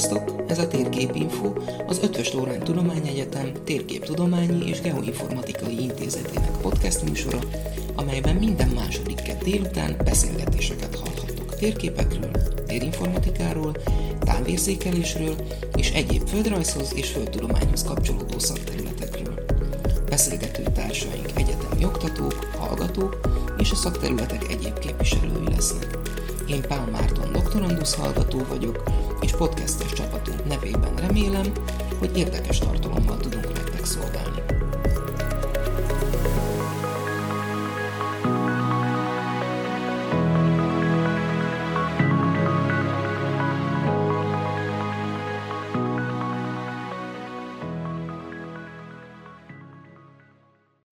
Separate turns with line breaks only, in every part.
Sziasztok! Ez a Térképinfo, az Ötvös Lórán Tudományegyetem Térképtudományi és Geoinformatikai Intézetének podcast műsora, amelyben minden második kett délután beszélgetéseket hallhattok térképekről, térinformatikáról, távérzékelésről és egyéb földrajzhoz és földtudományhoz kapcsolódó szakterületekről. Beszélgető társaink egyetemi oktatók, hallgatók és a szakterületek egyéb képviselői lesznek. Én Pál Márton doktorandusz hallgató vagyok, és podcastes csapatunk nevében remélem, hogy érdekes tartalommal tudunk nektek szolgálni.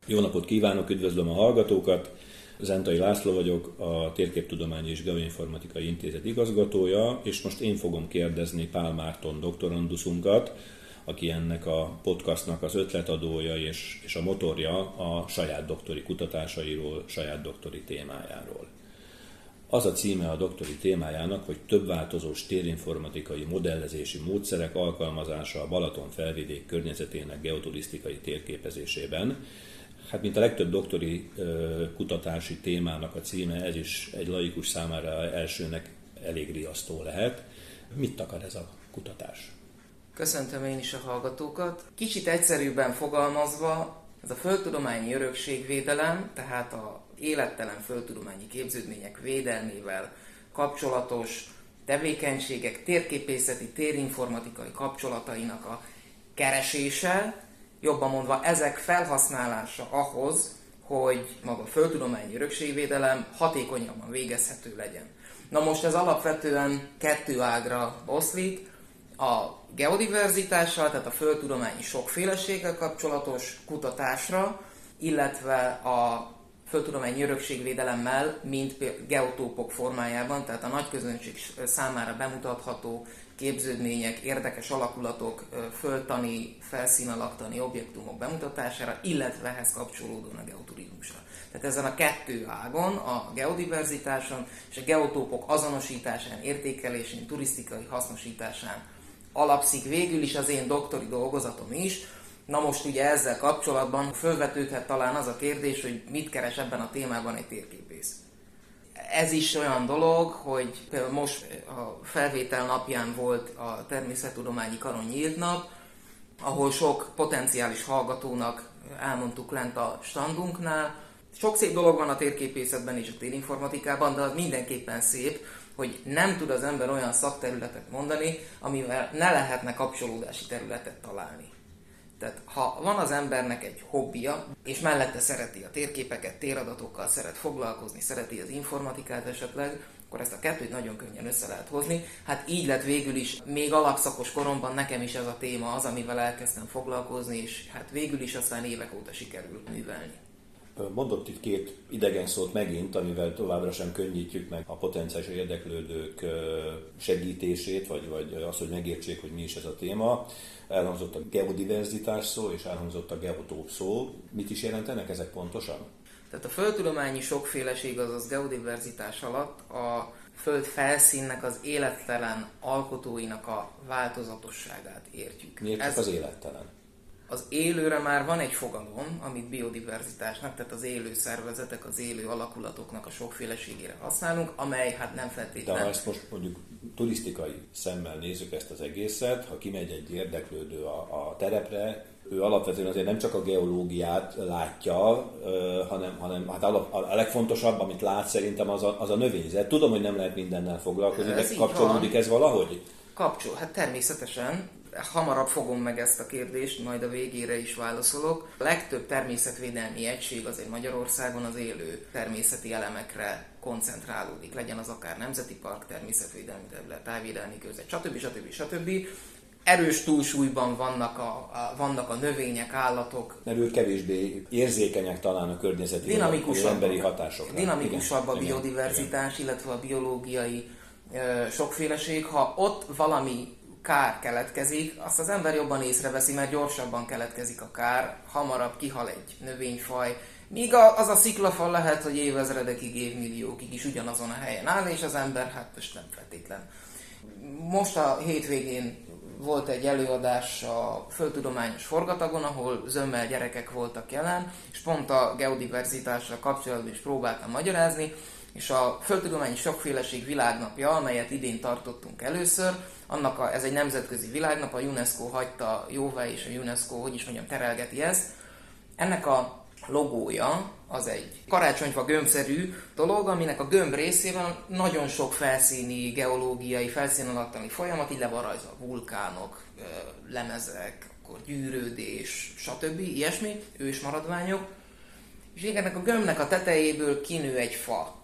Jó napot kívánok, üdvözlöm a hallgatókat! Zentai László vagyok, a Térképtudományi és Geoinformatikai Intézet igazgatója, és most én fogom kérdezni Pál Márton doktoranduszunkat, aki ennek a podcastnak az ötletadója és, és a motorja a saját doktori kutatásairól, saját doktori témájáról. Az a címe a doktori témájának, hogy több változós térinformatikai modellezési módszerek alkalmazása a Balaton felvidék környezetének geoturisztikai térképezésében, Hát, mint a legtöbb doktori kutatási témának a címe, ez is egy laikus számára elsőnek elég riasztó lehet. Mit akar ez a kutatás?
Köszöntöm én is a hallgatókat. Kicsit egyszerűbben fogalmazva, ez a földtudományi örökségvédelem, tehát a élettelen földtudományi képződmények védelmével kapcsolatos tevékenységek térképészeti, térinformatikai kapcsolatainak a keresése, jobban mondva ezek felhasználása ahhoz, hogy maga a földtudományi örökségvédelem hatékonyabban végezhető legyen. Na most ez alapvetően kettő ágra oszlik, a geodiverzitással, tehát a földtudományi sokféleséggel kapcsolatos kutatásra, illetve a földtudományi örökségvédelemmel, mint geotópok formájában, tehát a nagy közönség számára bemutatható képződmények, érdekes alakulatok, földtani, felszínalaktani objektumok bemutatására, illetve ehhez kapcsolódóan a geoturizmusra. Tehát ezen a kettő ágon, a geodiverzitáson és a geotópok azonosításán, értékelésén, turisztikai hasznosításán alapszik végül is az én doktori dolgozatom is. Na most ugye ezzel kapcsolatban fölvetődhet talán az a kérdés, hogy mit keres ebben a témában egy térképész ez is olyan dolog, hogy például most a felvétel napján volt a természettudományi karon nyílt nap, ahol sok potenciális hallgatónak elmondtuk lent a standunknál. Sok szép dolog van a térképészetben és a térinformatikában, de az mindenképpen szép, hogy nem tud az ember olyan szakterületet mondani, amivel ne lehetne kapcsolódási területet találni. Tehát ha van az embernek egy hobbija, és mellette szereti a térképeket, téradatokkal szeret foglalkozni, szereti az informatikát esetleg, akkor ezt a kettőt nagyon könnyen össze lehet hozni. Hát így lett végül is, még alapszakos koromban nekem is ez a téma az, amivel elkezdtem foglalkozni, és hát végül is aztán évek óta sikerült művelni.
Mondott itt két idegen szót megint, amivel továbbra sem könnyítjük meg a potenciális érdeklődők segítését, vagy, vagy az, hogy megértsék, hogy mi is ez a téma. Elhangzott a geodiverzitás szó, és elhangzott a geotóp szó. Mit is jelentenek ezek pontosan?
Tehát a földtudományi sokféleség, azaz geodiverzitás alatt a föld felszínnek az élettelen alkotóinak a változatosságát értjük.
Miért csak Ez... az élettelen?
Az élőre már van egy fogalom, amit biodiverzitásnak, tehát az élő szervezetek, az élő alakulatoknak a sokféleségére használunk, amely hát nem feltétlenül...
De ha ezt most mondjuk turisztikai szemmel nézzük ezt az egészet, ha kimegy egy érdeklődő a, a terepre, ő alapvetően azért nem csak a geológiát látja, hanem, hanem hát a, legfontosabb, amit lát szerintem az a, az a növényzet. Tudom, hogy nem lehet mindennel foglalkozni, de kapcsolódik ez valahogy?
Kapcsol, hát természetesen hamarabb fogom meg ezt a kérdést, majd a végére is válaszolok. A legtöbb természetvédelmi egység azért Magyarországon az élő természeti elemekre koncentrálódik, legyen az akár nemzeti park, természetvédelmi terület, tájvédelmi között, stb. stb. stb. Erős túlsúlyban vannak a, a, vannak a növények, állatok.
Mert ők kevésbé érzékenyek talán a környezeti dinamikusabb, emberi hatásokra.
Dinamikusabb igen, a biodiverzitás, igen. illetve a biológiai ö, sokféleség. Ha ott valami kár keletkezik, azt az ember jobban észreveszi, mert gyorsabban keletkezik a kár, hamarabb kihal egy növényfaj, míg az a sziklafal lehet, hogy évezredekig, évmilliókig is ugyanazon a helyen áll, és az ember hát most nem feltétlen. Most a hétvégén volt egy előadás a Földtudományos Forgatagon, ahol zömmel gyerekek voltak jelen, és pont a geodiverzitásra kapcsolatban is próbáltam magyarázni, és a Földtudományi Sokféleség Világnapja, amelyet idén tartottunk először, annak a, ez egy nemzetközi világnap, a UNESCO hagyta jóvá, és a UNESCO, hogy is mondjam, terelgeti ezt. Ennek a logója az egy karácsonyfa gömbszerű dolog, aminek a gömb részében nagyon sok felszíni, geológiai, felszín alattani folyamat, így le van rajzva vulkánok, lemezek, akkor gyűrődés, stb. ilyesmi, ős maradványok. És ennek a gömbnek a tetejéből kinő egy fa,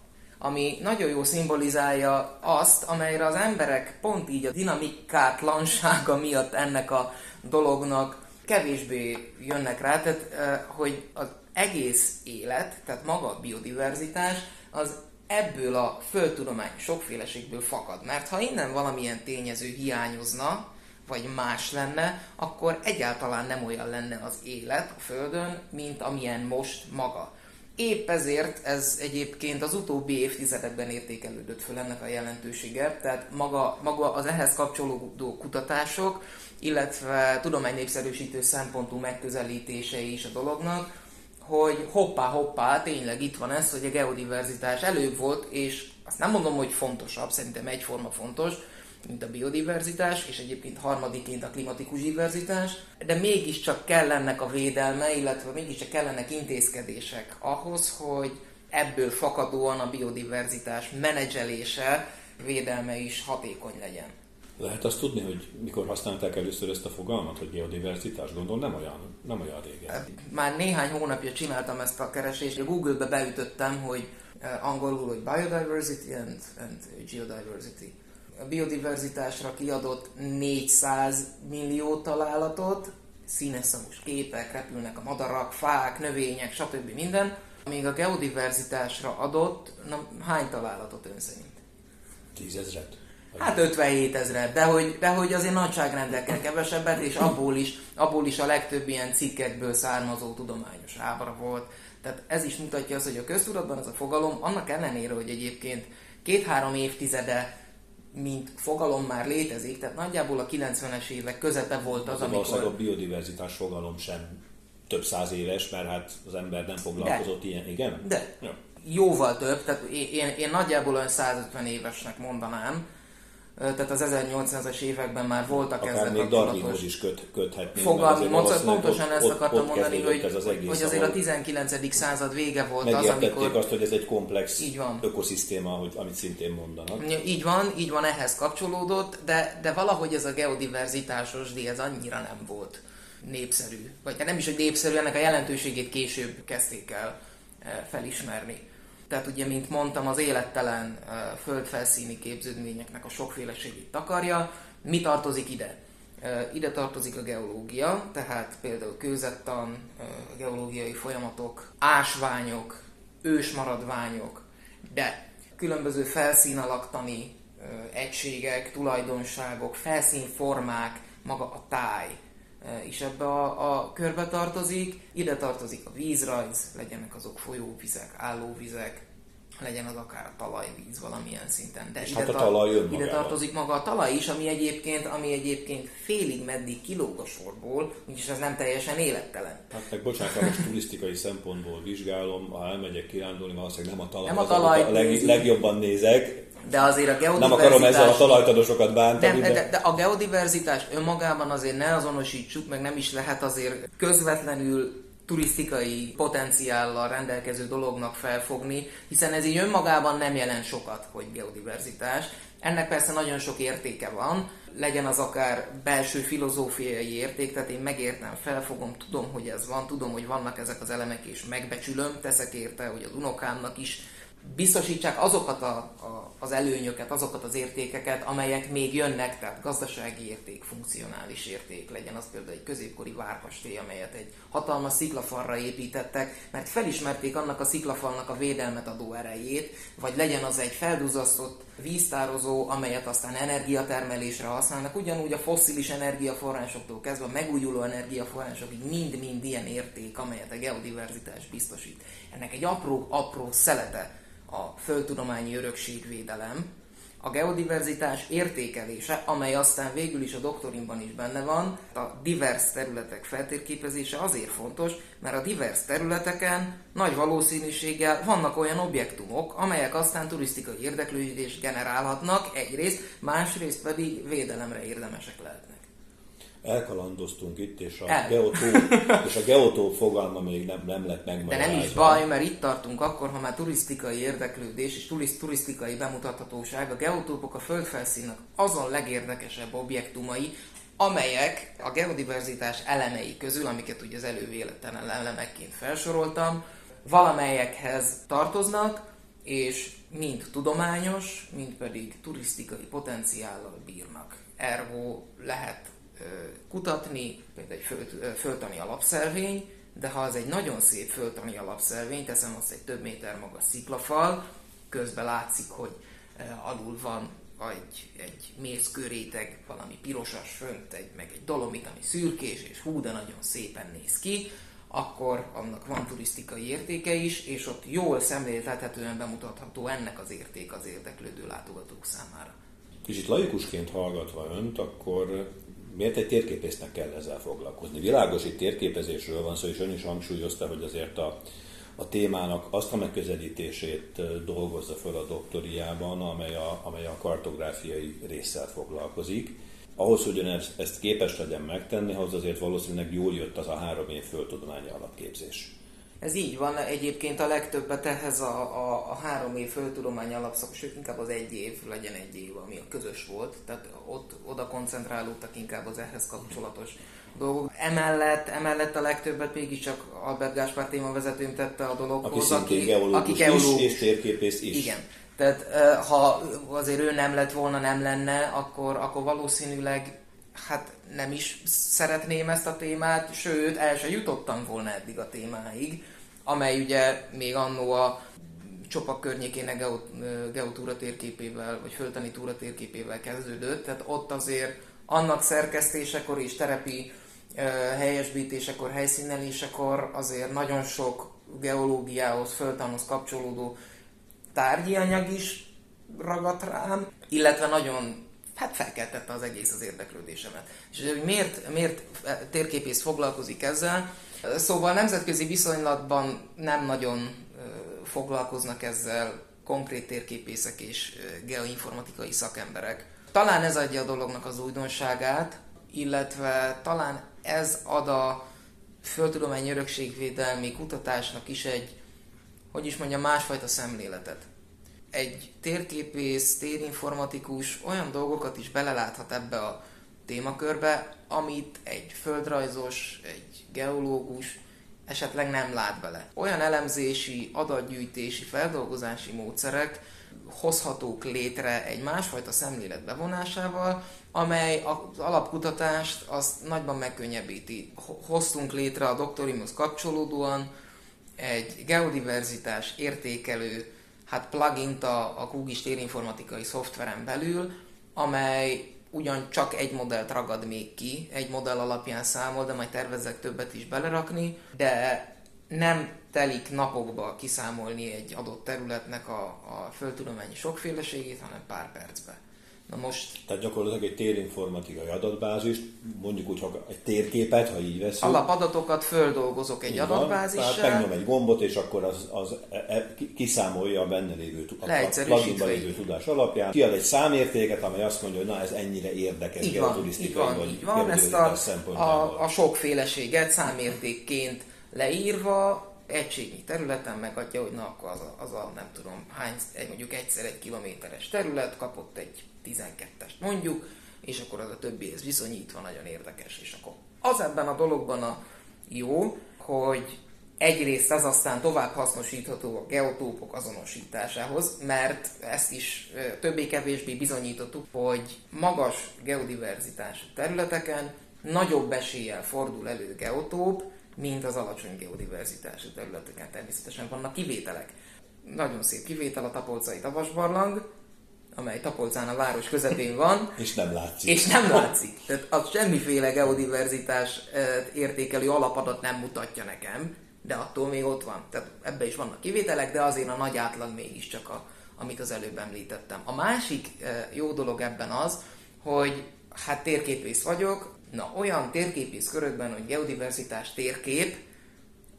ami nagyon jó szimbolizálja azt, amelyre az emberek pont így a dinamikátlansága miatt ennek a dolognak kevésbé jönnek rá, tehát hogy az egész élet, tehát maga a biodiverzitás, az ebből a földtudomány sokféleségből fakad. Mert ha innen valamilyen tényező hiányozna, vagy más lenne, akkor egyáltalán nem olyan lenne az élet a Földön, mint amilyen most maga. Épp ezért ez egyébként az utóbbi évtizedekben értékelődött föl ennek a jelentősége, tehát maga, maga az ehhez kapcsolódó kutatások, illetve tudománynépszerűsítő szempontú megközelítése is a dolognak, hogy hoppá-hoppá, tényleg itt van ez, hogy a geodiverzitás előbb volt, és azt nem mondom, hogy fontosabb, szerintem egyforma fontos, mint a biodiverzitás, és egyébként harmadiként a klimatikus diverzitás, de mégiscsak kellenek a védelme, illetve mégiscsak kellenek intézkedések ahhoz, hogy ebből fakadóan a biodiverzitás menedzselése, védelme is hatékony legyen.
Lehet azt tudni, hogy mikor használták először ezt a fogalmat, hogy geodiverzitás? Gondolom nem olyan, nem olyan régen. Hát,
már néhány hónapja csináltam ezt a keresést, Google-be beütöttem, hogy eh, angolul, hogy biodiversity and, and geodiversity. A biodiverzitásra kiadott 400 millió találatot, színes szamos képek, repülnek a madarak, fák, növények, stb. minden, még a geodiverzitásra adott, na, hány találatot ön szerint?
Tízezret.
Hát 57 ezeret, de hogy, de hogy azért nagyságrendekkel kevesebbet, és abból is, abból is a legtöbb ilyen cikkekből származó tudományos ábra volt. Tehát ez is mutatja azt, hogy a köztudatban ez a fogalom, annak ellenére, hogy egyébként két-három évtizede mint fogalom már létezik, tehát nagyjából a 90-es évek közepe volt az, az amikor...
a biodiverzitás fogalom sem több száz éves, mert hát az ember nem foglalkozott de. ilyen, igen?
De. Ja. Jóval több, tehát én, én, én nagyjából olyan 150 évesnek mondanám, tehát az 1800-as években már voltak
Akár
ezzel
még Darwinhoz is köt, köthetnénk.
Fogalmi módszer, pontosan ezt akartam ott mondani, hogy, ez az egész, hogy azért a 19. század vége volt az, amikor...
azt, hogy ez egy komplex így van. ökoszisztéma, hogy, amit szintén mondanak.
Így van, így van, ehhez kapcsolódott, de, de valahogy ez a geodiverzitásos díj, ez annyira nem volt népszerű. Vagy nem is, hogy népszerű, ennek a jelentőségét később kezdték el eh, felismerni. Tehát ugye, mint mondtam, az élettelen földfelszíni képződményeknek a sokféleségét takarja. Mi tartozik ide? Ide tartozik a geológia, tehát például kőzettan, geológiai folyamatok, ásványok, ősmaradványok, de különböző felszínalaktani egységek, tulajdonságok, felszínformák, maga a táj is ebbe a, a körbe tartozik. Ide tartozik a vízrajz, legyenek azok folyóvizek, állóvizek, legyen az akár a talajvíz valamilyen szinten.
De És ide, hát a talaj tar-
ide tartozik maga a talaj is, ami egyébként, ami egyébként félig meddig kilóg a sorból, úgyis ez nem teljesen élettelen.
Hát meg bocsánat, ha most turisztikai szempontból vizsgálom, ha elmegyek kirándulni, valószínűleg nem a talaj,
nem a talaj
a leg, legjobban nézek,
de azért a geodiverzitás...
Nem akarom ezzel a talajtadosokat bántani.
De, de, de a geodiverzitás önmagában azért ne azonosítsuk, meg nem is lehet azért közvetlenül turisztikai potenciállal rendelkező dolognak felfogni, hiszen ez így önmagában nem jelent sokat, hogy geodiverzitás. Ennek persze nagyon sok értéke van, legyen az akár belső filozófiai érték, tehát én megértem, felfogom, tudom, hogy ez van, tudom, hogy vannak ezek az elemek, és megbecsülöm, teszek érte, hogy az unokámnak is biztosítsák azokat a, a, az előnyöket, azokat az értékeket, amelyek még jönnek, tehát gazdasági érték, funkcionális érték, legyen az például egy középkori várkastély, amelyet egy hatalmas sziklafalra építettek, mert felismerték annak a sziklafalnak a védelmet adó erejét, vagy legyen az egy felduzasztott víztározó, amelyet aztán energiatermelésre használnak, ugyanúgy a fosszilis energiaforrásoktól kezdve a megújuló energiaforrásokig mind-mind ilyen érték, amelyet a geodiverzitás biztosít. Ennek egy apró-apró szelete a földtudományi örökségvédelem, a geodiverzitás értékelése, amely aztán végül is a doktorimban is benne van, a divers területek feltérképezése azért fontos, mert a divers területeken nagy valószínűséggel vannak olyan objektumok, amelyek aztán turisztikai érdeklődést generálhatnak egyrészt, másrészt pedig védelemre érdemesek lehetnek
elkalandoztunk itt, és a, El. geotóp, és a geotóp fogalma még nem, nem lett megmagyarázva.
De nem is baj, mert itt tartunk akkor, ha már turisztikai érdeklődés és turiszt, turisztikai bemutathatóság, a geotópok a földfelszínnek azon legérdekesebb objektumai, amelyek a geodiverzitás elemei közül, amiket ugye az elővéletlen elemekként felsoroltam, valamelyekhez tartoznak, és mind tudományos, mind pedig turisztikai potenciállal bírnak. Ergo lehet kutatni, például egy föld, földtani alapszelvény, de ha az egy nagyon szép földtani alapszelvény, teszem azt egy több méter magas sziklafal, közben látszik, hogy alul van egy, egy mészkőréteg, valami pirosas fönt, egy, meg egy dolomit, ami szürkés, és hú, de nagyon szépen néz ki, akkor annak van turisztikai értéke is, és ott jól szemléltethetően bemutatható ennek az érték az érdeklődő látogatók számára.
Kicsit laikusként hallgatva önt, akkor miért egy térképésznek kell ezzel foglalkozni? Világos, térképezésről van szó, és ön is hangsúlyozta, hogy azért a, a témának azt a megközelítését dolgozza fel a doktoriában, amely a, amely a kartográfiai résszel foglalkozik. Ahhoz, hogy ön ezt képes legyen megtenni, ahhoz azért valószínűleg jól jött az a három év földtudományi alapképzés.
Ez így van, egyébként a legtöbbet ehhez a, a, a három év földtudomány alapszak, sőt inkább az egy év legyen egy év, ami a közös volt, tehát ott oda koncentrálódtak inkább az ehhez kapcsolatos dolgok. Emellett, emellett a legtöbbet mégiscsak Albert Gáspár témavezetőm tette a dologhoz,
aki, aki, geológus, aki geológus is, és térképész is.
Igen. Tehát ha azért ő nem lett volna, nem lenne, akkor, akkor valószínűleg hát nem is szeretném ezt a témát, sőt, el se jutottam volna eddig a témáig, amely ugye még annó a Csopak környékének geotúra térképével, vagy földtani túra térképével kezdődött, tehát ott azért annak szerkesztésekor és terepi helyesbítésekor, helyszínelésekor azért nagyon sok geológiához, földtanhoz kapcsolódó tárgyi anyag is ragadt rám, illetve nagyon hát felkeltette az egész az érdeklődésemet. És hogy miért, miért térképész foglalkozik ezzel? Szóval nemzetközi viszonylatban nem nagyon foglalkoznak ezzel konkrét térképészek és geoinformatikai szakemberek. Talán ez adja a dolognak az újdonságát, illetve talán ez ad a földtudományi örökségvédelmi kutatásnak is egy, hogy is mondja, másfajta szemléletet egy térképész, térinformatikus olyan dolgokat is beleláthat ebbe a témakörbe, amit egy földrajzos, egy geológus esetleg nem lát bele. Olyan elemzési, adatgyűjtési, feldolgozási módszerek hozhatók létre egy másfajta szemlélet bevonásával, amely az alapkutatást azt nagyban megkönnyebbíti. Hoztunk létre a doktorimhoz kapcsolódóan egy geodiverzitás értékelő hát plugint a, a Google térinformatikai szoftveren belül, amely ugyan csak egy modellt ragad még ki, egy modell alapján számol, de majd tervezek többet is belerakni, de nem telik napokba kiszámolni egy adott területnek a, a földtudományi sokféleségét, hanem pár percben.
Na most... Tehát gyakorlatilag egy térinformatikai adatbázist, mondjuk úgy, ha egy térképet, ha így veszünk.
Alapadatokat földolgozok egy adatbázissal.
Tehát megnyom egy gombot, és akkor az, az e, e, kiszámolja a benne lévő, a pluginban lévő tudás alapján. Kiad egy számértéket, amely azt mondja, hogy na ez ennyire érdekes
így van, így van, vagy így van. Ezt a, a, a sokféleséget számértékként leírva, egységnyi területen megadja, hogy na akkor az a, az a nem tudom hány, mondjuk egyszer egy kilométeres terület kapott egy 12-est mondjuk, és akkor az a többihez viszonyítva nagyon érdekes, és akkor az ebben a dologban a jó, hogy egyrészt ez aztán tovább hasznosítható a geotópok azonosításához, mert ezt is többé-kevésbé bizonyítottuk, hogy magas geodiverzitású területeken nagyobb eséllyel fordul elő geotóp, mint az alacsony geodiverzitású területeken. Természetesen vannak kivételek. Nagyon szép kivétel a Tapolcai Tavasbarlang, amely Tapolcán a város közepén van.
és nem látszik.
És nem látszik. Tehát az semmiféle geodiverzitás értékelő alapadat nem mutatja nekem, de attól még ott van. Tehát ebbe is vannak kivételek, de azért a nagy átlag mégiscsak a, amit az előbb említettem. A másik jó dolog ebben az, hogy hát térképész vagyok, na olyan térképész körökben, hogy geodiverzitás térkép,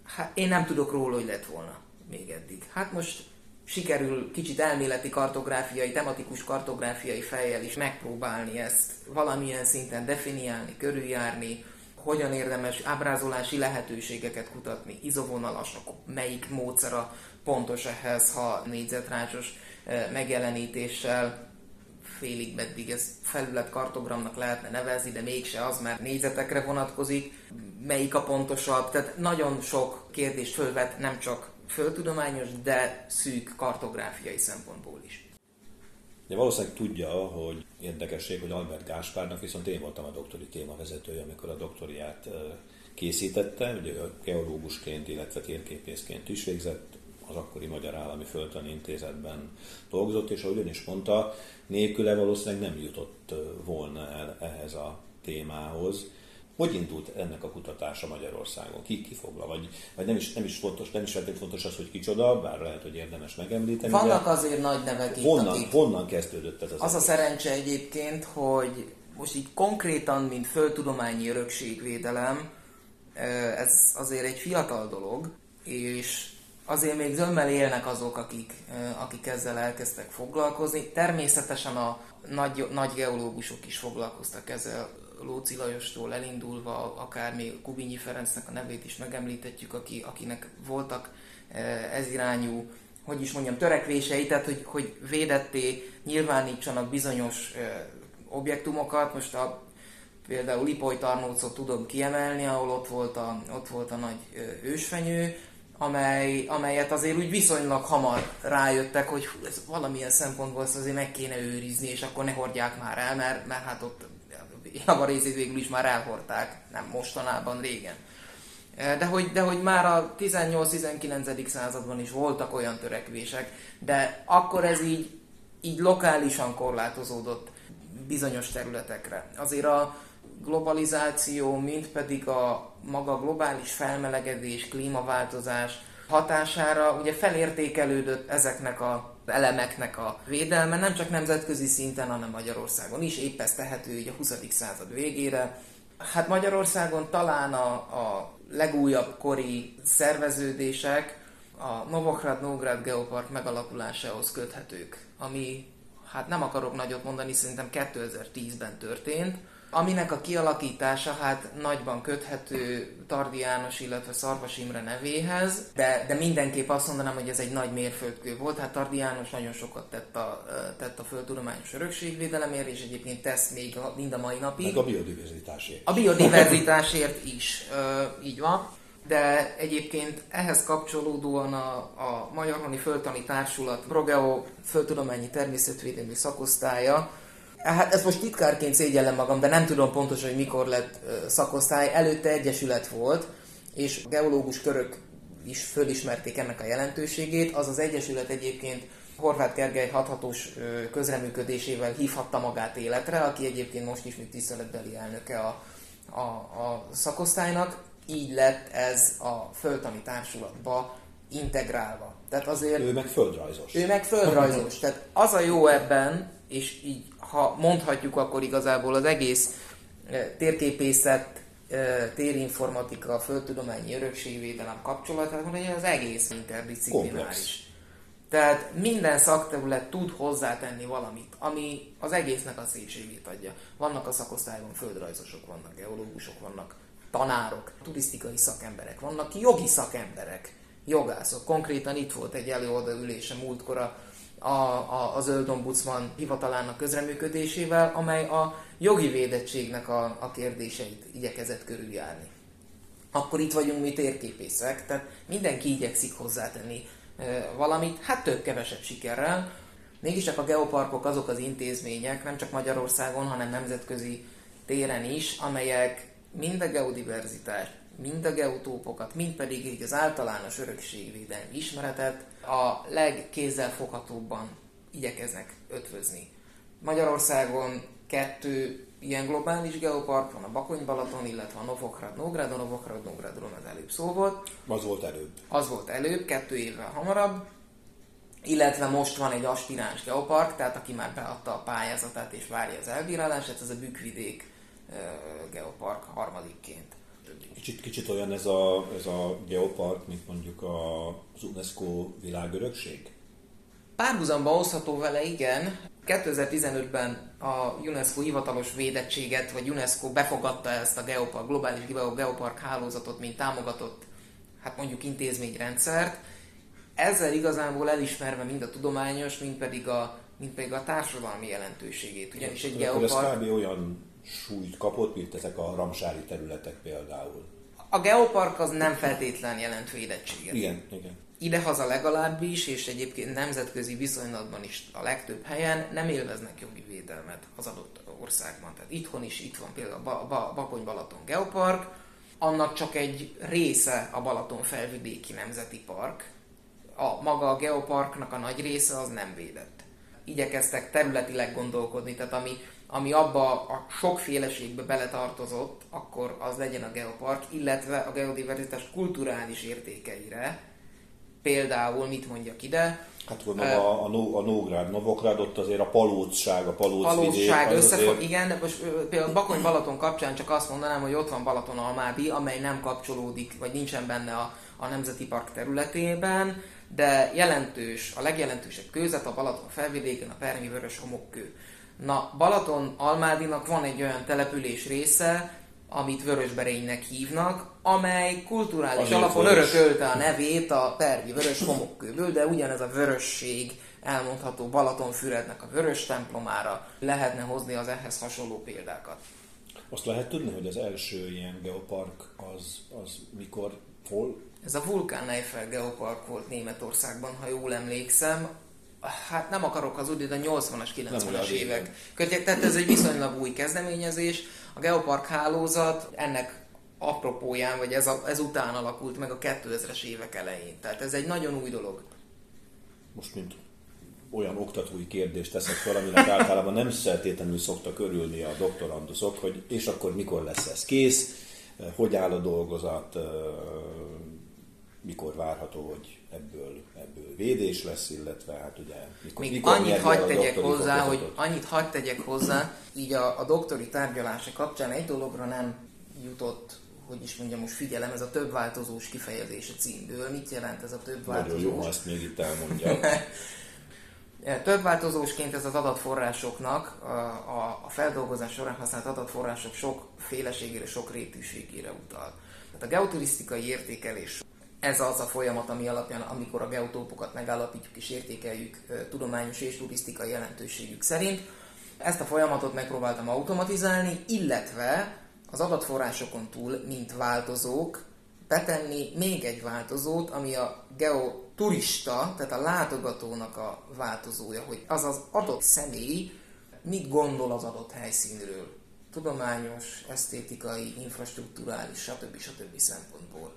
hát én nem tudok róla, hogy lett volna még eddig. Hát most sikerül kicsit elméleti kartográfiai, tematikus kartográfiai fejjel is megpróbálni ezt valamilyen szinten definiálni, körüljárni, hogyan érdemes ábrázolási lehetőségeket kutatni, izovonalas, melyik módszer a pontos ehhez, ha négyzetrácsos eh, megjelenítéssel, félig meddig ez felület kartogramnak lehetne nevezni, de mégse az, mert négyzetekre vonatkozik, melyik a pontosabb, tehát nagyon sok kérdést fölvet, nem csak földtudományos, de szűk kartográfiai szempontból is.
De valószínűleg tudja, hogy érdekesség, hogy Albert Gáspárnak viszont én voltam a doktori témavezetője, amikor a doktoriát készítette, ugye geológusként, illetve térképészként is végzett, az akkori Magyar Állami Földtani Intézetben dolgozott, és ahogy ön is mondta, nélküle valószínűleg nem jutott volna el ehhez a témához. Hogy indult ennek a kutatása Magyarországon? Ki kifogla? Vagy, vagy nem, is, nem is fontos, nem is feltétlenül fontos az, hogy kicsoda, bár lehet, hogy érdemes megemlíteni.
Vannak azért nagy nevek
itt, honnan, akik... honnan kezdődött ez
az Az egész? a szerencse egyébként, hogy most így konkrétan, mint földtudományi örökségvédelem, ez azért egy fiatal dolog, és azért még zömmel élnek azok, akik, akik ezzel elkezdtek foglalkozni. Természetesen a nagy, nagy geológusok is foglalkoztak ezzel, Lóci Lajostól elindulva, akár még Kubinyi Ferencnek a nevét is megemlíthetjük, aki, akinek voltak ez irányú, hogy is mondjam, törekvései, tehát hogy, hogy védetté nyilvánítsanak bizonyos objektumokat. Most a, például Lipoly Tarnócot tudom kiemelni, ahol ott volt a, ott volt a nagy ősfenyő, amely, amelyet azért úgy viszonylag hamar rájöttek, hogy hú, ez valamilyen szempontból ezt azért meg kéne őrizni, és akkor ne hordják már el, mert, mert hát ott a részét végül is már elhordták, nem mostanában, régen. De hogy, de hogy már a 18-19. században is voltak olyan törekvések, de akkor ez így, így lokálisan korlátozódott bizonyos területekre. Azért a globalizáció, mint pedig a maga globális felmelegedés, klímaváltozás hatására ugye felértékelődött ezeknek a elemeknek a védelme, nem csak nemzetközi szinten, hanem Magyarországon is, épp ez tehető így a 20. század végére. Hát Magyarországon talán a, a legújabb kori szerveződések a Novohrad-Nógrád Geopark megalakulásához köthetők, ami, hát nem akarok nagyot mondani, szerintem 2010-ben történt, aminek a kialakítása hát nagyban köthető Tardi János, illetve Szarvas Imre nevéhez, de, de mindenképp azt mondanám, hogy ez egy nagy mérföldkő volt. Hát Tardi János nagyon sokat tett a, tett a földtudományos örökségvédelemért, és egyébként tesz még mind a mai napig.
Meg a biodiverzitásért.
A biodiverzitásért is, így van. De egyébként ehhez kapcsolódóan a, a Magyar Honi Földtani Társulat Progeo Földtudományi Természetvédelmi Szakosztálya Hát ezt most titkárként szégyellem magam, de nem tudom pontosan, hogy mikor lett szakosztály. Előtte egyesület volt, és a geológus körök is fölismerték ennek a jelentőségét. Az az egyesület egyébként Horváth Gergely hathatós közreműködésével hívhatta magát életre, aki egyébként most is még tiszteletbeli elnöke a, a, a szakosztálynak. Így lett ez a földtani társulatba integrálva.
Tehát azért... Ő meg földrajzos.
Ő meg földrajzos. Tehát az a jó ebben, és így ha mondhatjuk, akkor igazából az egész eh, térképészet, eh, térinformatika, földtudományi örökségvédelem kapcsolatát, hogy az egész interdisziplináris. Tehát minden szakterület tud hozzátenni valamit, ami az egésznek a szépségét adja. Vannak a szakosztályban földrajzosok, vannak geológusok, vannak tanárok, turisztikai szakemberek, vannak jogi szakemberek, jogászok. Konkrétan itt volt egy előadóülése múltkor a a, a, a Zöld Ombudsman hivatalának közreműködésével, amely a jogi védettségnek a, a kérdéseit igyekezett körüljárni. Akkor itt vagyunk mi térképészek, tehát mindenki igyekszik hozzátenni e, valamit, hát több-kevesebb sikerrel. Mégiscsak a geoparkok azok az intézmények, nem csak Magyarországon, hanem nemzetközi téren is, amelyek mind a geodiverzitást, mind a geotópokat, mind pedig így az általános örökségvédelmi ismeretet a legkézzelfoghatóbban igyekeznek ötvözni. Magyarországon kettő ilyen globális geopark van, a Bakony-Balaton, illetve a Novograd-Nógrád. A Novograd-Nógrádról az előbb szó volt.
Az volt előbb.
Az volt előbb, kettő évvel hamarabb. illetve most van egy aspiráns geopark, tehát aki már beadta a pályázatát és várja az elbírálását, ez a Bükvidék geopark harmadikként.
Kicsit, kicsit olyan ez a, ez a geopark, mint mondjuk a, az UNESCO világörökség?
Párhuzamba hozható vele, igen. 2015-ben a UNESCO hivatalos védettséget, vagy UNESCO befogadta ezt a geopark, globális geopark hálózatot, mint támogatott, hát mondjuk intézményrendszert. Ezzel igazából elismerve mind a tudományos, mind pedig a, mind pedig a társadalmi jelentőségét. Ugyanis egy
geopark... Ez kb. olyan súlyt kapott, mint ezek a ramsári területek például.
A geopark az nem feltétlen jelent védettséget.
Igen, igen
idehaza legalábbis, és egyébként nemzetközi viszonylatban is a legtöbb helyen nem élveznek jogi védelmet az adott országban. Tehát itthon is itt van például a Bakony-Balaton Geopark, annak csak egy része a Balaton felvidéki nemzeti park. A maga a geoparknak a nagy része az nem védett. Igyekeztek területileg gondolkodni, tehát ami, ami abba a sokféleségbe beletartozott, akkor az legyen a geopark, illetve a geodiverzitás kulturális értékeire, Például mit mondjak ide?
Hát maga uh, a, a, a Nógrád, Novokrád, ott azért a palócság, a palóc
Palócság összefog, azért... igen, de most például Bakony-Balaton kapcsán csak azt mondanám, hogy ott van Balaton-Almádi, amely nem kapcsolódik, vagy nincsen benne a, a Nemzeti Park területében, de jelentős, a legjelentősebb kőzet a Balaton felvidéken, a Permi Vörös homokkő. Na, Balaton-Almádinak van egy olyan település része, amit Vörösberénynek hívnak, amely kulturális Azért alapon vörös. örökölte a nevét a pergi vörös homokkőből, de ugyanez a vörösség elmondható Balatonfürednek a vörös templomára lehetne hozni az ehhez hasonló példákat.
Azt lehet tudni, hogy az első ilyen geopark az, az mikor, hol?
Ez a Vulkán Eiffel geopark volt Németországban, ha jól emlékszem. Hát nem akarok az de a 80-as, 90-as évek. Tehát ez egy viszonylag új kezdeményezés a geopark hálózat ennek apropóján, vagy ez, a, ez után alakult meg a 2000-es évek elején. Tehát ez egy nagyon új dolog.
Most mint olyan oktatói kérdést teszek fel, aminek általában nem feltétlenül szoktak örülni a doktoranduszok, hogy és akkor mikor lesz ez kész, hogy áll a dolgozat, mikor várható, hogy ebből, ebből védés lesz, illetve hát ugye
mikor, Még mikor annyit hagyd tegyek hozzá, hogy annyit hagyd tegyek hozzá, így a, a doktori tárgyalása kapcsán egy dologra nem jutott hogy is mondjam, most figyelem, ez a több változós kifejezés a címből. Mit jelent ez a több változós?
Nagyon jó, azt még itt elmondja.
több változósként ez az adatforrásoknak, a, a, a feldolgozás során használt adatforrások sok féleségére, sok rétűségére utal. Tehát a geoturisztikai értékelés ez az a folyamat, ami alapján, amikor a geotópokat megállapítjuk és értékeljük tudományos és turisztikai jelentőségük szerint. Ezt a folyamatot megpróbáltam automatizálni, illetve az adatforrásokon túl, mint változók, betenni még egy változót, ami a geoturista, tehát a látogatónak a változója, hogy az az adott személy mit gondol az adott helyszínről. Tudományos, esztétikai, infrastruktúrális, stb. stb. szempontból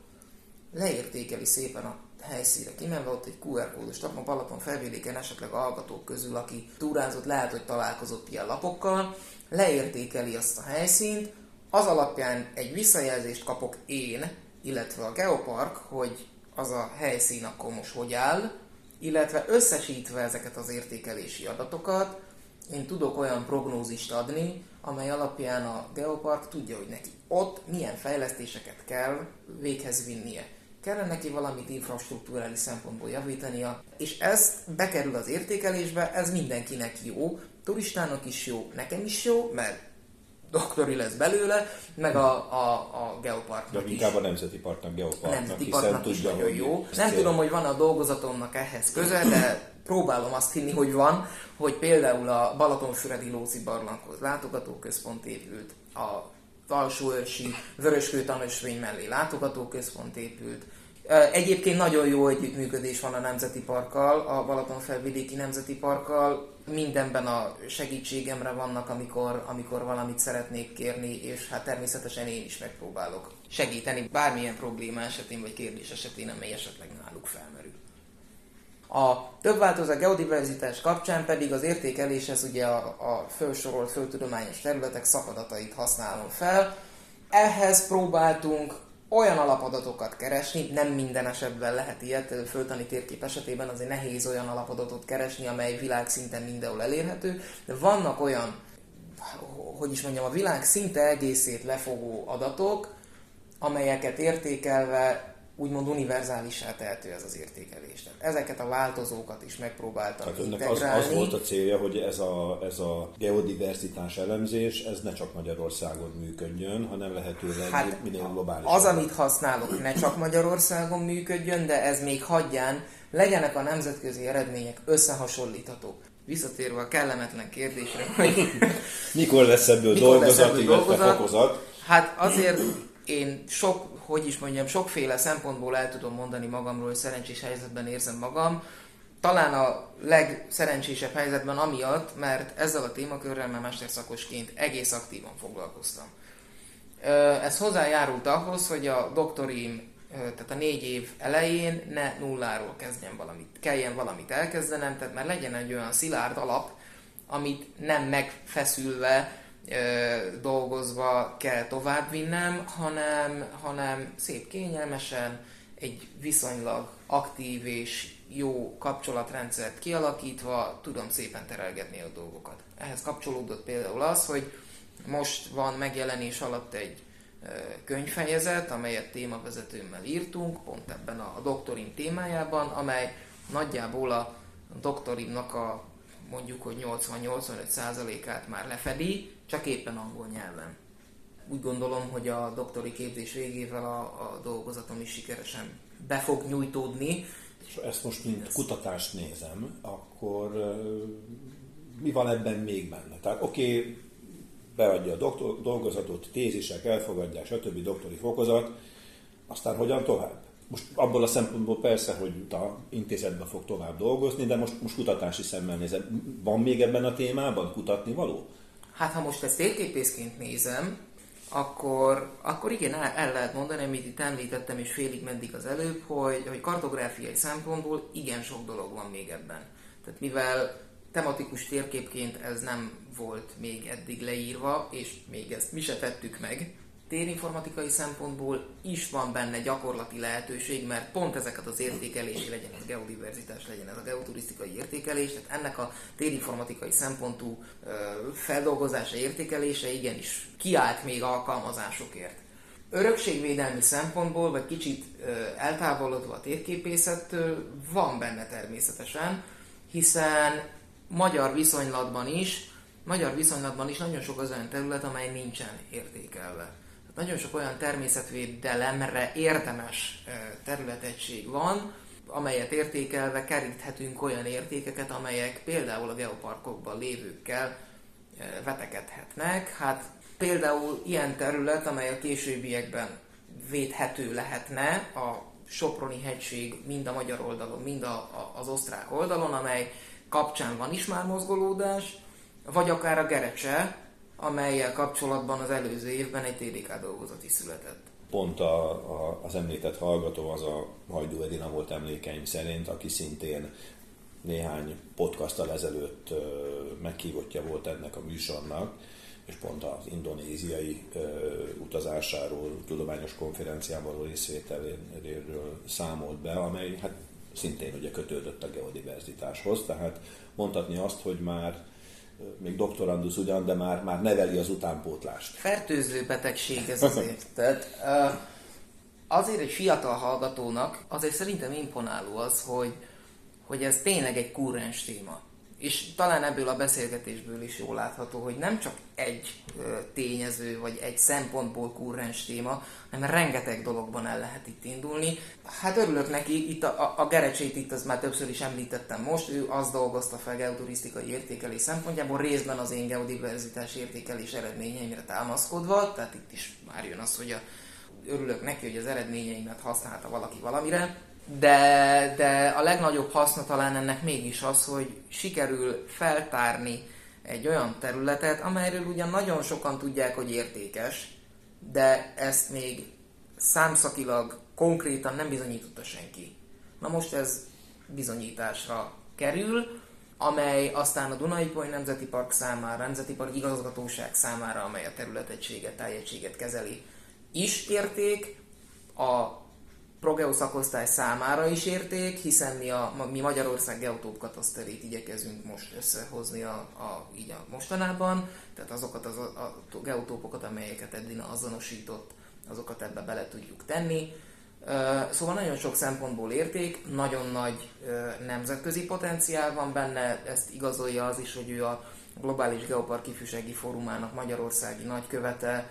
leértékeli szépen a helyszínre kimenve, egy QR kódos lap, a Balaton felvidéken esetleg a hallgatók közül, aki túrázott, lehet, hogy találkozott ilyen lapokkal, leértékeli azt a helyszínt, az alapján egy visszajelzést kapok én, illetve a Geopark, hogy az a helyszín akkor most hogy áll, illetve összesítve ezeket az értékelési adatokat, én tudok olyan prognózist adni, amely alapján a Geopark tudja, hogy neki ott milyen fejlesztéseket kell véghez vinnie kellene neki valamit infrastruktúrális szempontból javítania, és ez bekerül az értékelésbe, ez mindenkinek jó, turistának is jó, nekem is jó, mert doktori lesz belőle, meg a, a, a geoparknak
De inkább a nemzeti parknak, geoparknak,
nemzeti parknak is tudja, nagyon jó. Nem tudom, hogy van a dolgozatomnak ehhez köze, de próbálom azt hinni, hogy van, hogy például a Balatonfüredi Lóci barlanghoz látogatóközpont épült, a Alsóörsi Vöröskő tanösvény mellé látogatóközpont épült. Egyébként nagyon jó együttműködés van a Nemzeti Parkkal, a Balatonfelvidéki Nemzeti Parkkal. Mindenben a segítségemre vannak, amikor, amikor valamit szeretnék kérni, és hát természetesen én is megpróbálok segíteni bármilyen probléma esetén vagy kérdés esetén, amely esetleg náluk felmerül. A több változó geodiverzitás kapcsán pedig az értékeléshez ugye a, a felsorolt földtudományos területek szakadatait használom fel. Ehhez próbáltunk olyan alapadatokat keresni, nem minden esetben lehet ilyet, föltani térkép esetében azért nehéz olyan alapadatot keresni, amely világszinten mindenhol elérhető, de vannak olyan, hogy is mondjam, a világ szinte egészét lefogó adatok, amelyeket értékelve úgymond univerzálisá tehető ez az értékelés. Tehát ezeket a változókat is megpróbáltam Tehát integrálni.
Az, az volt a célja, hogy ez a, ez a geodiverzitás elemzés, ez ne csak Magyarországon működjön, hanem lehetőleg hát minél globálisabb.
Az, amit használok, ne csak Magyarországon működjön, de ez még hagyján, legyenek a nemzetközi eredmények összehasonlíthatók. Visszatérve a kellemetlen kérdésre, hogy...
Mikor lesz ebből Mikor dolgozat, lesz ebből dolgozat? fokozat?
Hát azért én sok hogy is mondjam, sokféle szempontból el tudom mondani magamról, hogy szerencsés helyzetben érzem magam. Talán a legszerencsésebb helyzetben amiatt, mert ezzel a témakörrel már mesterszakosként egész aktívan foglalkoztam. Ez hozzájárult ahhoz, hogy a doktorim, tehát a négy év elején ne nulláról kezdjen valamit, kelljen valamit elkezdenem, tehát már legyen egy olyan szilárd alap, amit nem megfeszülve dolgozva kell továbbvinnem, hanem, hanem szép kényelmesen, egy viszonylag aktív és jó kapcsolatrendszert kialakítva tudom szépen terelgetni a dolgokat. Ehhez kapcsolódott például az, hogy most van megjelenés alatt egy könyvfejezet, amelyet témavezetőmmel írtunk, pont ebben a, doktorim témájában, amely nagyjából a doktorimnak a mondjuk, hogy 80-85%-át már lefedi, csak éppen angol nyelven. Úgy gondolom, hogy a doktori képzés végével a, a dolgozatom is sikeresen be fog nyújtódni.
És ezt most mint Ez... kutatást nézem, akkor mi van ebben még benne? Tehát oké, okay, beadja a doktor, dolgozatot, tézisek, elfogadják, stb. doktori fokozat, aztán hogyan tovább? Most abból a szempontból persze, hogy a intézetben fog tovább dolgozni, de most, most kutatási szemmel nézem. Van még ebben a témában kutatni való?
Hát ha most ezt térképészként nézem, akkor, akkor igen, el, el lehet mondani, amit itt említettem, és félig meddig az előbb, hogy, hogy kartográfiai szempontból igen sok dolog van még ebben. Tehát mivel tematikus térképként ez nem volt még eddig leírva, és még ezt mi se tettük meg, térinformatikai szempontból is van benne gyakorlati lehetőség, mert pont ezeket az értékelési, legyen ez geodiverzitás, legyen ez a geoturisztikai értékelés, tehát ennek a térinformatikai szempontú feldolgozása, értékelése igenis kiállt még alkalmazásokért. Örökségvédelmi szempontból, vagy kicsit eltávolodva a térképészettől van benne természetesen, hiszen magyar viszonylatban is, magyar viszonylatban is nagyon sok az olyan terület, amely nincsen értékelve nagyon sok olyan természetvédelemre érdemes területegység van, amelyet értékelve keríthetünk olyan értékeket, amelyek például a geoparkokban lévőkkel vetekedhetnek. Hát például ilyen terület, amely a későbbiekben védhető lehetne, a Soproni hegység mind a magyar oldalon, mind a, a, az osztrák oldalon, amely kapcsán van is már mozgolódás, vagy akár a Gerecse, amelyel kapcsolatban az előző évben egy TDK dolgozat is született.
Pont a, a, az említett hallgató az a Hajdú Edina volt emlékeim szerint, aki szintén néhány podcasttal ezelőtt meghívottja volt ennek a műsornak, és pont az indonéziai ö, utazásáról, tudományos konferencián való részvételéről számolt be, amely hát szintén ugye kötődött a geodiverzitáshoz, tehát mondhatni azt, hogy már még doktorandusz ugyan, de már, már neveli az utánpótlást.
Fertőző betegség ez azért. Tehát, azért egy fiatal hallgatónak azért szerintem imponáló az, hogy, hogy ez tényleg egy kurrens téma. És talán ebből a beszélgetésből is jól látható, hogy nem csak egy tényező vagy egy szempontból kurrens téma, hanem rengeteg dologban el lehet itt indulni. Hát örülök neki, itt a, a Gerecsét itt az már többször is említettem most, ő azt dolgozta fel geoturisztikai értékelés szempontjából, részben az én geodiverzitás értékelés eredményeimre támaszkodva, tehát itt is már jön az, hogy a, örülök neki, hogy az eredményeimet használta valaki valamire, de, de a legnagyobb haszna talán ennek mégis az, hogy sikerül feltárni egy olyan területet, amelyről ugyan nagyon sokan tudják, hogy értékes, de ezt még számszakilag konkrétan nem bizonyította senki. Na most ez bizonyításra kerül, amely aztán a Dunai Poly Nemzeti Park számára, Nemzeti Park igazgatóság számára, amely a területegységet, tájegységet kezeli, is érték, a progeo szakosztály számára is érték, hiszen mi, a, mi Magyarország geotóp igyekezünk most összehozni a, a, így a mostanában, tehát azokat az, a, a geotópokat, amelyeket Edina azonosított, azokat ebbe bele tudjuk tenni. Szóval nagyon sok szempontból érték, nagyon nagy nemzetközi potenciál van benne, ezt igazolja az is, hogy ő a Globális Geopark Ifjúsági Fórumának Magyarországi nagykövete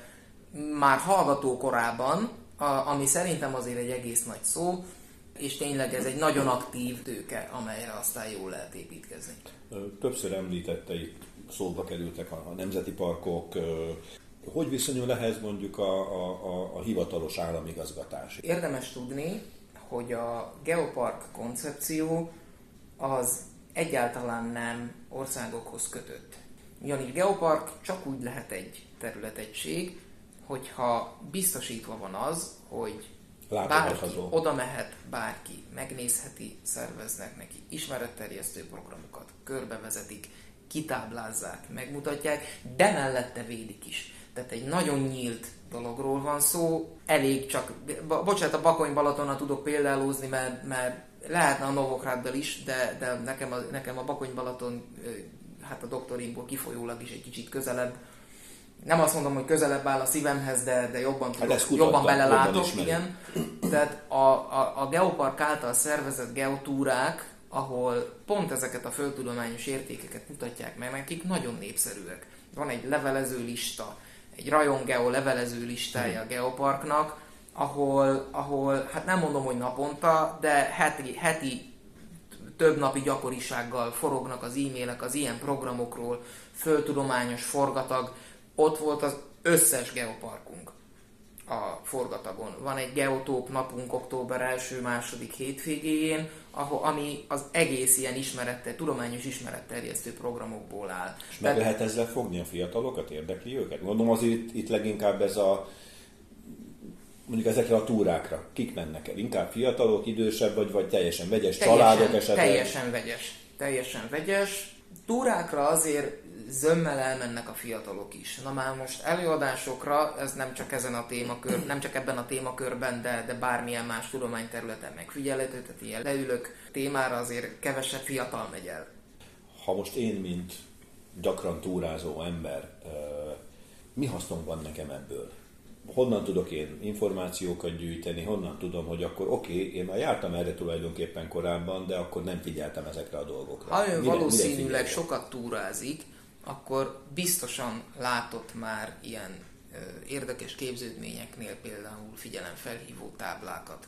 már hallgató korában, ami szerintem azért egy egész nagy szó, és tényleg ez egy nagyon aktív tőke, amelyre aztán jól lehet építkezni.
Többször említette itt szóba kerültek a nemzeti parkok, hogy viszonyul ehhez mondjuk a, a, a, a hivatalos államigazgatás?
Érdemes tudni, hogy a geopark koncepció az egyáltalán nem országokhoz kötött. Ugyanígy geopark csak úgy lehet egy területegység, hogyha biztosítva van az, hogy bárki oda mehet, bárki megnézheti, szerveznek neki ismeretterjesztő programokat, körbevezetik, kitáblázzák, megmutatják, de mellette védik is. Tehát egy nagyon nyílt dologról van szó, elég csak, bocsánat, a Bakony Balatonnal tudok példálózni, mert, mert lehetne a Novokrádbel is, de, de nekem, a, nekem a Bakony Balaton, hát a doktorimból kifolyólag is egy kicsit közelebb. Nem azt mondom, hogy közelebb áll a szívemhez, de, de jobban, hát tudok, jobban belelátok. Jobban igen. Tehát a, a, a Geopark által szervezett geotúrák, ahol pont ezeket a földtudományos értékeket mutatják meg, nekik nagyon népszerűek. Van egy levelező lista, egy Rayon Geo levelező listája a Geoparknak, ahol, ahol, hát nem mondom, hogy naponta, de heti, heti több napi gyakorisággal forognak az e-mailek az ilyen programokról, földtudományos forgatag. Ott volt az összes geoparkunk a forgatagon. Van egy geotóp napunk október első-második hétvégéjén, ahol, ami az egész ilyen ismerette, tudományos ismeretterjesztő programokból áll.
És meg Tehát, lehet ezzel fogni a fiatalokat, érdekli őket? Gondolom azért itt, itt leginkább ez a mondjuk ezekre a túrákra, kik mennek el? Inkább fiatalok, idősebb, vagy, vagy teljesen vegyes teljesen, családok esetleg?
Teljesen vegyes. Teljesen vegyes. Túrákra azért zömmel elmennek a fiatalok is. Na már most előadásokra, ez nem csak ezen a témakör, nem csak ebben a témakörben, de, de bármilyen más tudományterületen megfigyelhető, tehát ilyen leülök témára azért kevesebb fiatal megy el.
Ha most én, mint gyakran túrázó ember, mi hasznom van nekem ebből? honnan tudok én információkat gyűjteni, honnan tudom, hogy akkor oké, okay, én már jártam erre tulajdonképpen korábban, de akkor nem figyeltem ezekre a dolgokra.
Ha ő valószínűleg mire sokat túrázik, akkor biztosan látott már ilyen ö, érdekes képződményeknél például figyelemfelhívó táblákat,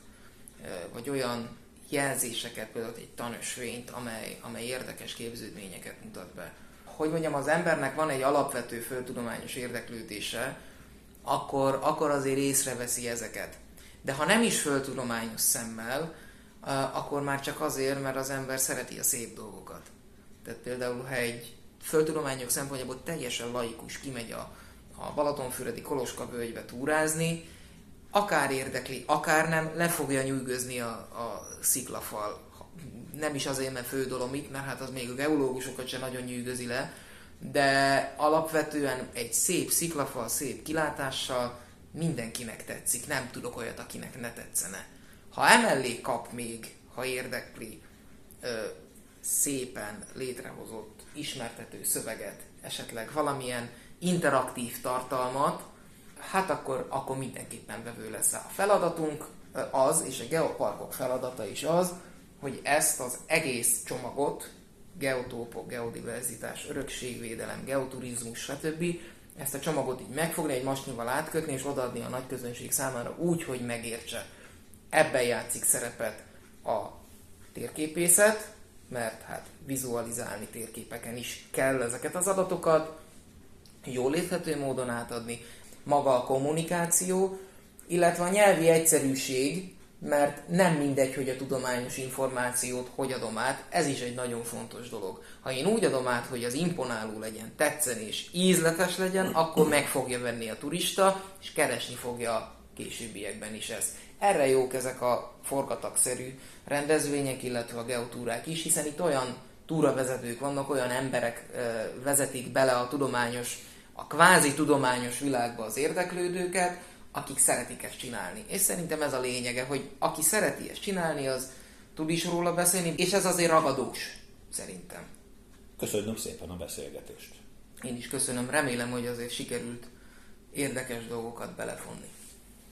ö, vagy olyan jelzéseket, például egy tanösvényt, amely, amely érdekes képződményeket mutat be. Hogy mondjam, az embernek van egy alapvető földtudományos érdeklődése, akkor, akkor azért észreveszi ezeket. De ha nem is földtudományos szemmel, akkor már csak azért, mert az ember szereti a szép dolgokat. Tehát például, ha egy földtudományok szempontjából teljesen laikus kimegy a, a Balatonfüredi Koloska völgybe túrázni, akár érdekli, akár nem, le fogja nyűgözni a, a sziklafal. Nem is azért, mert itt, mert hát az még a geológusokat sem nagyon nyűgözi le, de alapvetően egy szép sziklafal, szép kilátással mindenkinek tetszik. Nem tudok olyat, akinek ne tetszene. Ha emellé kap még, ha érdekli, ö, szépen létrehozott ismertető szöveget, esetleg valamilyen interaktív tartalmat, hát akkor, akkor mindenképpen vevő lesz. A feladatunk az, és a geoparkok feladata is az, hogy ezt az egész csomagot, geotópok, geodiverzitás, örökségvédelem, geoturizmus, stb. ezt a csomagot így megfogni, egy masnyival átkötni, és odaadni a nagy közönség számára úgy, hogy megértse. Ebben játszik szerepet a térképészet, mert hát vizualizálni térképeken is kell ezeket az adatokat, jól érthető módon átadni, maga a kommunikáció, illetve a nyelvi egyszerűség, mert nem mindegy, hogy a tudományos információt hogy adom át, ez is egy nagyon fontos dolog. Ha én úgy adom át, hogy az imponáló legyen, tetszen és ízletes legyen, akkor meg fogja venni a turista, és keresni fogja a későbbiekben is ezt. Erre jók ezek a forgatagszerű rendezvények, illetve a geotúrák is, hiszen itt olyan túravezetők vannak, olyan emberek vezetik bele a tudományos, a kvázi tudományos világba az érdeklődőket, akik szeretik ezt csinálni. És szerintem ez a lényege, hogy aki szereti ezt csinálni, az tud is róla beszélni, és ez azért ragadós, szerintem.
Köszönöm szépen a beszélgetést.
Én is köszönöm, remélem, hogy azért sikerült érdekes dolgokat belefonni.